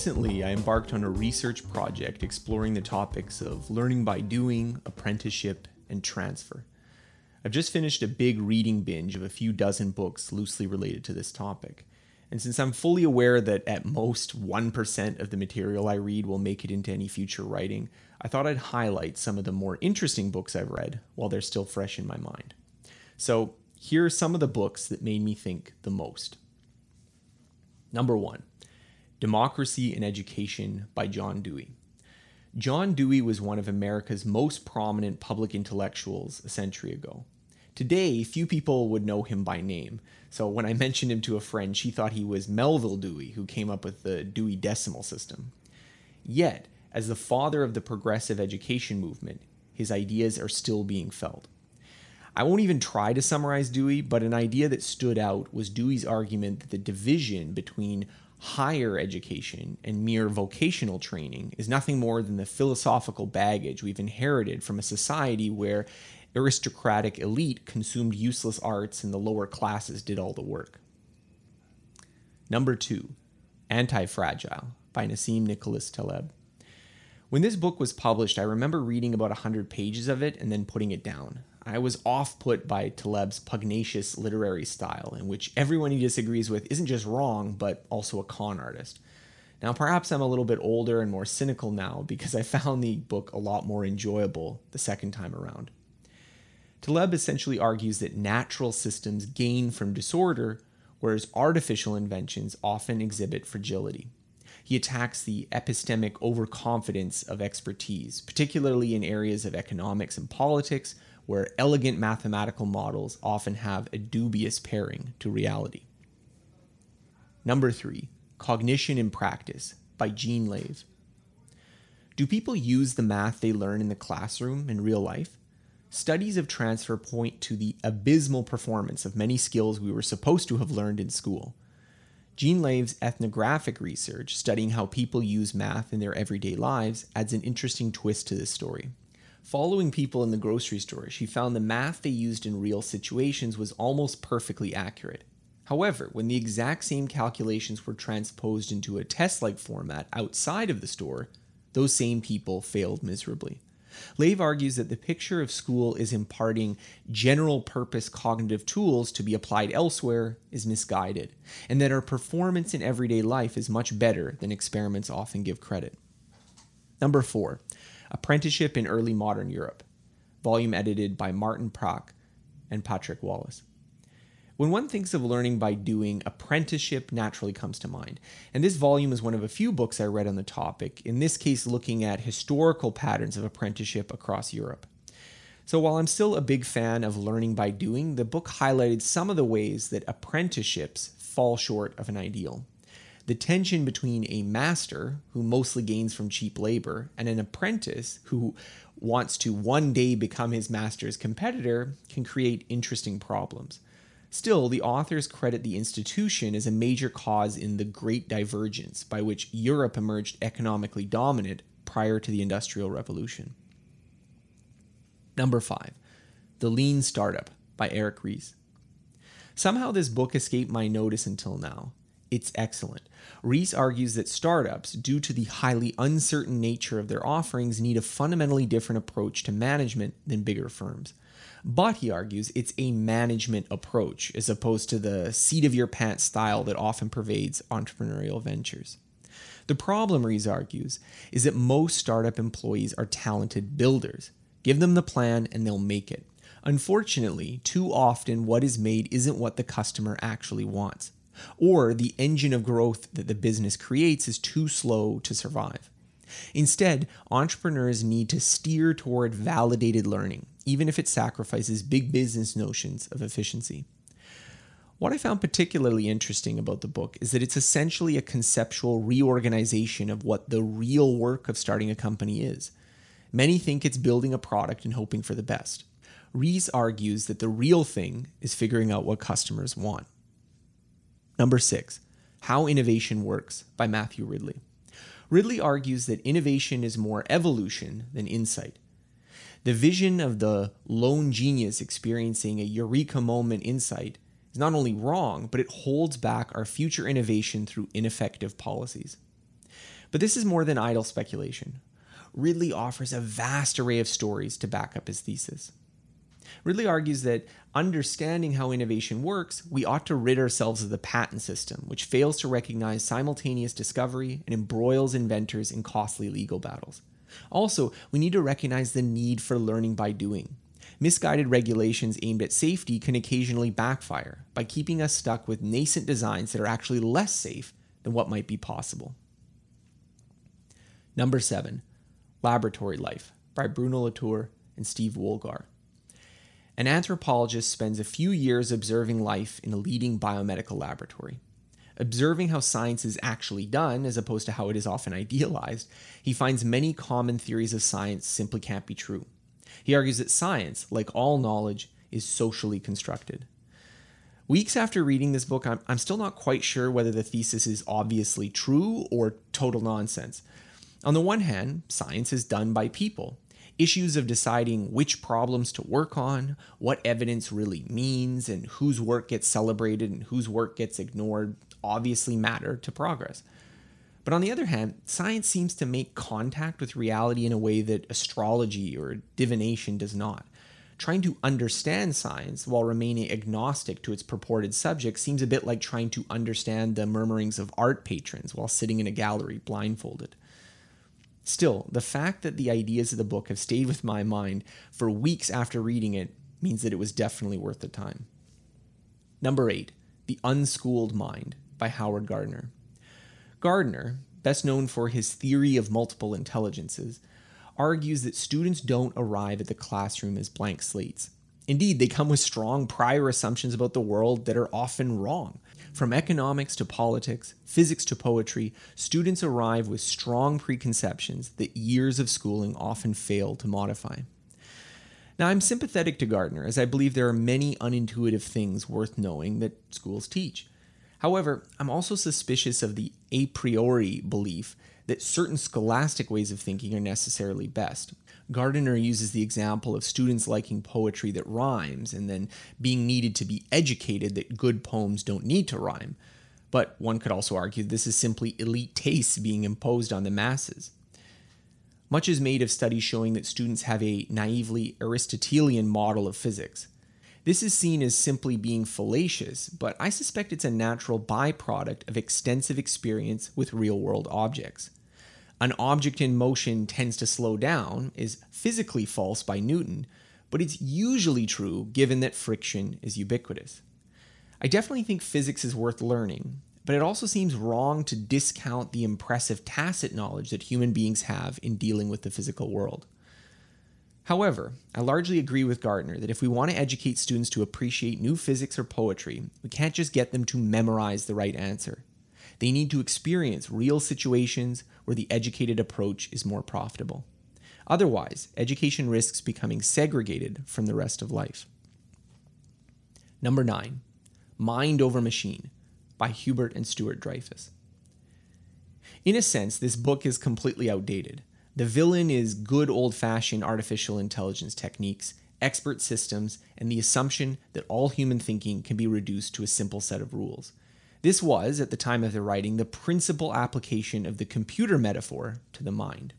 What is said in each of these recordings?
Recently, I embarked on a research project exploring the topics of learning by doing, apprenticeship, and transfer. I've just finished a big reading binge of a few dozen books loosely related to this topic. And since I'm fully aware that at most 1% of the material I read will make it into any future writing, I thought I'd highlight some of the more interesting books I've read while they're still fresh in my mind. So, here are some of the books that made me think the most. Number one Democracy in Education by John Dewey. John Dewey was one of America's most prominent public intellectuals a century ago. Today, few people would know him by name, so when I mentioned him to a friend, she thought he was Melvil Dewey, who came up with the Dewey Decimal System. Yet, as the father of the progressive education movement, his ideas are still being felt. I won't even try to summarize Dewey, but an idea that stood out was Dewey's argument that the division between higher education and mere vocational training is nothing more than the philosophical baggage we've inherited from a society where aristocratic elite consumed useless arts and the lower classes did all the work. Number two, Anti Fragile by Nassim Nicholas Taleb. When this book was published, I remember reading about 100 pages of it and then putting it down. I was off put by Taleb's pugnacious literary style, in which everyone he disagrees with isn't just wrong, but also a con artist. Now, perhaps I'm a little bit older and more cynical now because I found the book a lot more enjoyable the second time around. Taleb essentially argues that natural systems gain from disorder, whereas artificial inventions often exhibit fragility. He attacks the epistemic overconfidence of expertise, particularly in areas of economics and politics, where elegant mathematical models often have a dubious pairing to reality. Number three, Cognition in Practice by Jean Lave. Do people use the math they learn in the classroom in real life? Studies of transfer point to the abysmal performance of many skills we were supposed to have learned in school. Jean Lave's ethnographic research, studying how people use math in their everyday lives, adds an interesting twist to this story. Following people in the grocery store, she found the math they used in real situations was almost perfectly accurate. However, when the exact same calculations were transposed into a test like format outside of the store, those same people failed miserably. Lave argues that the picture of school is imparting general purpose cognitive tools to be applied elsewhere is misguided, and that our performance in everyday life is much better than experiments often give credit. Number four, Apprenticeship in Early Modern Europe, volume edited by Maarten Prak and Patrick Wallis. When one thinks of learning by doing, apprenticeship naturally comes to mind. And this volume is one of a few books I read on the topic, in this case, looking at historical patterns of apprenticeship across Europe. So while I'm still a big fan of learning by doing, the book highlighted some of the ways that apprenticeships fall short of an ideal the tension between a master, who mostly gains from cheap labor, and an apprentice, who wants to one day become his master's competitor, can create interesting problems. Still, the authors credit the institution as a major cause in the Great Divergence, by which Europe emerged economically dominant prior to the Industrial Revolution. Number 5 The Lean Startup by Eric Ries. Somehow, this book escaped my notice until now it's excellent. Ries argues that startups, due to the highly uncertain nature of their offerings, need a fundamentally different approach to management than bigger firms. But he argues it's a management approach as opposed to the seat of your pants style that often pervades entrepreneurial ventures. The problem, Ries argues, is that most startup employees are talented builders. Give them the plan and they'll make it. Unfortunately, too often what is made isn't what the customer actually wants or the engine of growth that the business creates is too slow to survive. Instead, entrepreneurs need to steer toward validated learning, even if it sacrifices big business notions of efficiency. What I found particularly interesting about the book is that it's essentially a conceptual reorganization of what the real work of starting a company is. Many think it's building a product and hoping for the best. Ries argues that the real thing is figuring out what customers want. Number six, How Innovation Works by Matthew Ridley. Ridley argues that innovation is more evolution than insight. The vision of the lone genius experiencing a eureka moment insight is not only wrong, but it holds back our future innovation through ineffective policies. But this is more than idle speculation. Ridley offers a vast array of stories to back up his thesis. Ridley argues that understanding how innovation works, we ought to rid ourselves of the patent system, which fails to recognize simultaneous discovery and embroils inventors in costly legal battles. Also, we need to recognize the need for learning by doing. Misguided regulations aimed at safety can occasionally backfire by keeping us stuck with nascent designs that are actually less safe than what might be possible. Number seven, Laboratory Life by Bruno Latour and Steve Woolgar. An anthropologist spends a few years observing life in a leading biomedical laboratory. Observing how science is actually done, as opposed to how it is often idealized, he finds many common theories of science simply can't be true. He argues that science, like all knowledge, is socially constructed. Weeks after reading this book, I'm, I'm still not quite sure whether the thesis is obviously true or total nonsense. On the one hand, science is done by people, issues of deciding which problems to work on, what evidence really means, and whose work gets celebrated and whose work gets ignored obviously matter to progress. But on the other hand, science seems to make contact with reality in a way that astrology or divination does not. Trying to understand science while remaining agnostic to its purported subject seems a bit like trying to understand the murmurings of art patrons while sitting in a gallery blindfolded. Still, the fact that the ideas of the book have stayed with my mind for weeks after reading it means that it was definitely worth the time. Number 8 The Unschooled Mind by Howard Gardner. Gardner, best known for his theory of multiple intelligences, argues that students don't arrive at the classroom as blank slates. Indeed, they come with strong prior assumptions about the world that are often wrong. From economics to politics, physics to poetry, students arrive with strong preconceptions that years of schooling often fail to modify. Now, I'm sympathetic to Gardner, as I believe there are many unintuitive things worth knowing that schools teach. However, I'm also suspicious of the a priori belief that certain scholastic ways of thinking are necessarily best. Gardner uses the example of students liking poetry that rhymes and then being needed to be educated that good poems don't need to rhyme. But one could also argue this is simply elite tastes being imposed on the masses. Much is made of studies showing that students have a naively Aristotelian model of physics. This is seen as simply being fallacious, but I suspect it's a natural byproduct of extensive experience with real world objects an object in motion tends to slow down is physically false by Newton, but it's usually true given that friction is ubiquitous. I definitely think physics is worth learning, but it also seems wrong to discount the impressive tacit knowledge that human beings have in dealing with the physical world. However, I largely agree with Gardner that if we want to educate students to appreciate new physics or poetry, we can't just get them to memorize the right answer. They need to experience real situations where the educated approach is more profitable. Otherwise, education risks becoming segregated from the rest of life. Number nine, Mind Over Machine by Hubert and Stuart Dreyfus. In a sense, this book is completely outdated. The villain is good old fashioned artificial intelligence techniques, expert systems, and the assumption that all human thinking can be reduced to a simple set of rules. This was, at the time of the writing, the principal application of the computer metaphor to the mind.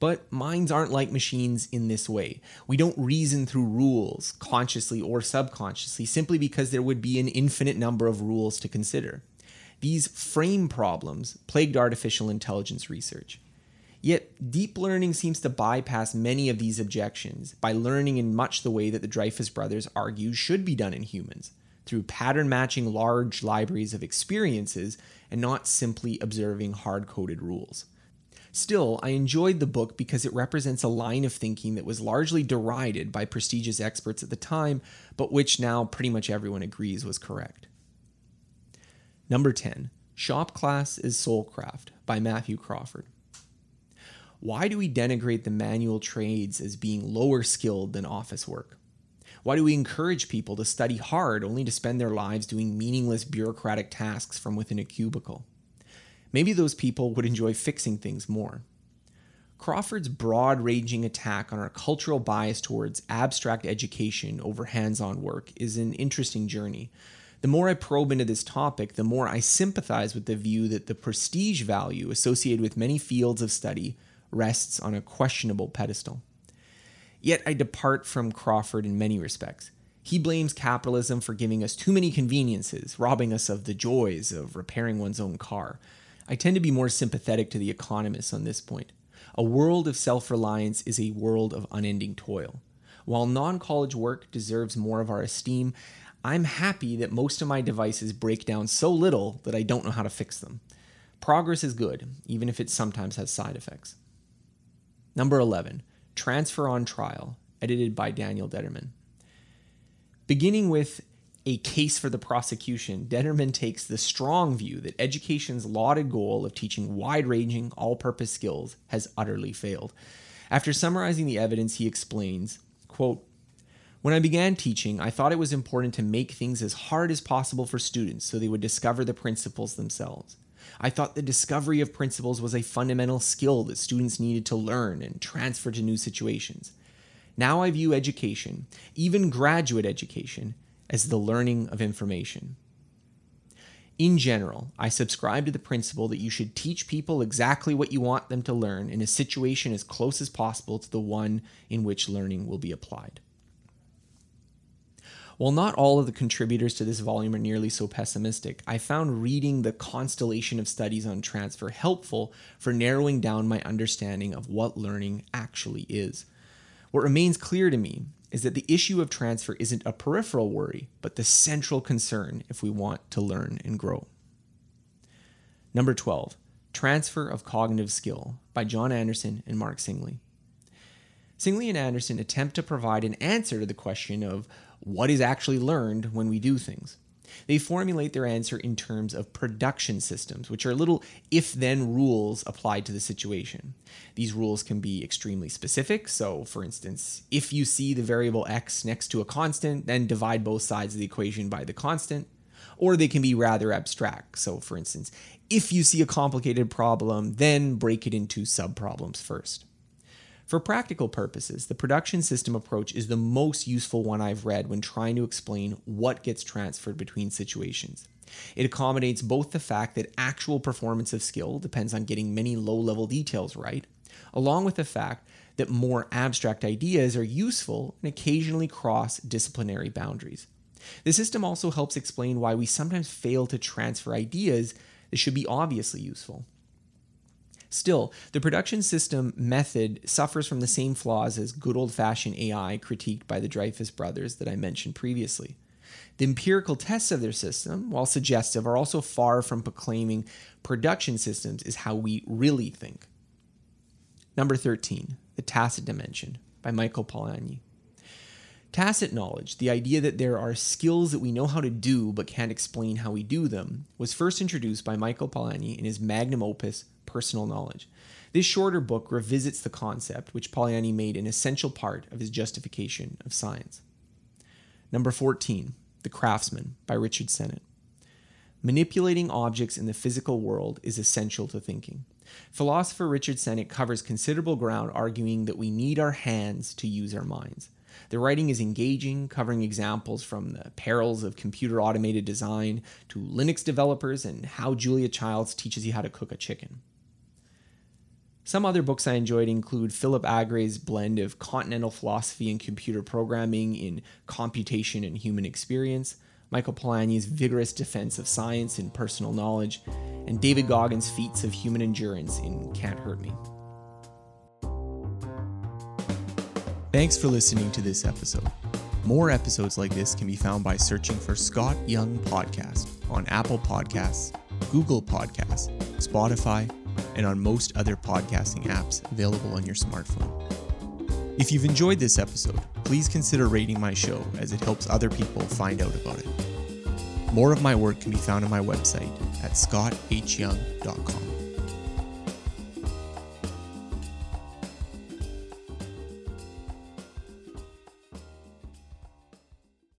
But minds aren't like machines in this way. We don't reason through rules, consciously or subconsciously, simply because there would be an infinite number of rules to consider. These frame problems plagued artificial intelligence research. Yet, deep learning seems to bypass many of these objections by learning in much the way that the Dreyfus brothers argue should be done in humans through pattern matching large libraries of experiences and not simply observing hard coded rules. Still, I enjoyed the book because it represents a line of thinking that was largely derided by prestigious experts at the time, but which now pretty much everyone agrees was correct. Number 10 Shop Class is Soulcraft by Matthew Crawford. Why do we denigrate the manual trades as being lower skilled than office work? Why do we encourage people to study hard only to spend their lives doing meaningless bureaucratic tasks from within a cubicle? Maybe those people would enjoy fixing things more. Crawford's broad ranging attack on our cultural bias towards abstract education over hands on work is an interesting journey. The more I probe into this topic, the more I sympathize with the view that the prestige value associated with many fields of study rests on a questionable pedestal. Yet I depart from Crawford in many respects. He blames capitalism for giving us too many conveniences, robbing us of the joys of repairing one's own car. I tend to be more sympathetic to the economists on this point. A world of self reliance is a world of unending toil. While non college work deserves more of our esteem, I'm happy that most of my devices break down so little that I don't know how to fix them. Progress is good, even if it sometimes has side effects. Number 11 Transfer on Trial, edited by Daniel Detterman. Beginning with a case for the prosecution, Detterman takes the strong view that education's lauded goal of teaching wide ranging, all purpose skills has utterly failed. After summarizing the evidence, he explains quote, when I began teaching, I thought it was important to make things as hard as possible for students so they would discover the principles themselves. I thought the discovery of principles was a fundamental skill that students needed to learn and transfer to new situations. Now I view education, even graduate education, as the learning of information. In general, I subscribe to the principle that you should teach people exactly what you want them to learn in a situation as close as possible to the one in which learning will be applied. While not all of the contributors to this volume are nearly so pessimistic, I found reading the constellation of studies on transfer helpful for narrowing down my understanding of what learning actually is. What remains clear to me is that the issue of transfer isn't a peripheral worry, but the central concern if we want to learn and grow. Number 12 Transfer of Cognitive Skill by John Anderson and Mark Singley. Singley and Anderson attempt to provide an answer to the question of what is actually learned when we do things. They formulate their answer in terms of production systems, which are little if then rules applied to the situation. These rules can be extremely specific. So, for instance, if you see the variable x next to a constant, then divide both sides of the equation by the constant. Or they can be rather abstract. So, for instance, if you see a complicated problem, then break it into subproblems first. For practical purposes, the production system approach is the most useful one I've read when trying to explain what gets transferred between situations. It accommodates both the fact that actual performance of skill depends on getting many low level details right, along with the fact that more abstract ideas are useful and occasionally cross disciplinary boundaries. The system also helps explain why we sometimes fail to transfer ideas that should be obviously useful. Still, the production system method suffers from the same flaws as good old fashioned AI critiqued by the Dreyfus brothers that I mentioned previously. The empirical tests of their system, while suggestive, are also far from proclaiming production systems is how we really think. Number 13, The Tacit Dimension by Michael Polanyi. Tacit knowledge, the idea that there are skills that we know how to do but can't explain how we do them, was first introduced by Michael Polanyi in his magnum opus, Personal Knowledge. This shorter book revisits the concept, which Polanyi made an essential part of his justification of science. Number 14, The Craftsman by Richard Sennett. Manipulating objects in the physical world is essential to thinking. Philosopher Richard Sennett covers considerable ground arguing that we need our hands to use our minds. The writing is engaging, covering examples from the perils of computer automated design to Linux developers and how Julia Childs teaches you how to cook a chicken. Some other books I enjoyed include Philip Agre's blend of continental philosophy and computer programming in Computation and Human Experience, Michael Polanyi's vigorous defense of science and personal knowledge, and David Goggins' feats of human endurance in Can't Hurt Me. Thanks for listening to this episode. More episodes like this can be found by searching for Scott Young Podcast on Apple Podcasts, Google Podcasts, Spotify, and on most other podcasting apps available on your smartphone. If you've enjoyed this episode, please consider rating my show as it helps other people find out about it. More of my work can be found on my website at scotthyoung.com.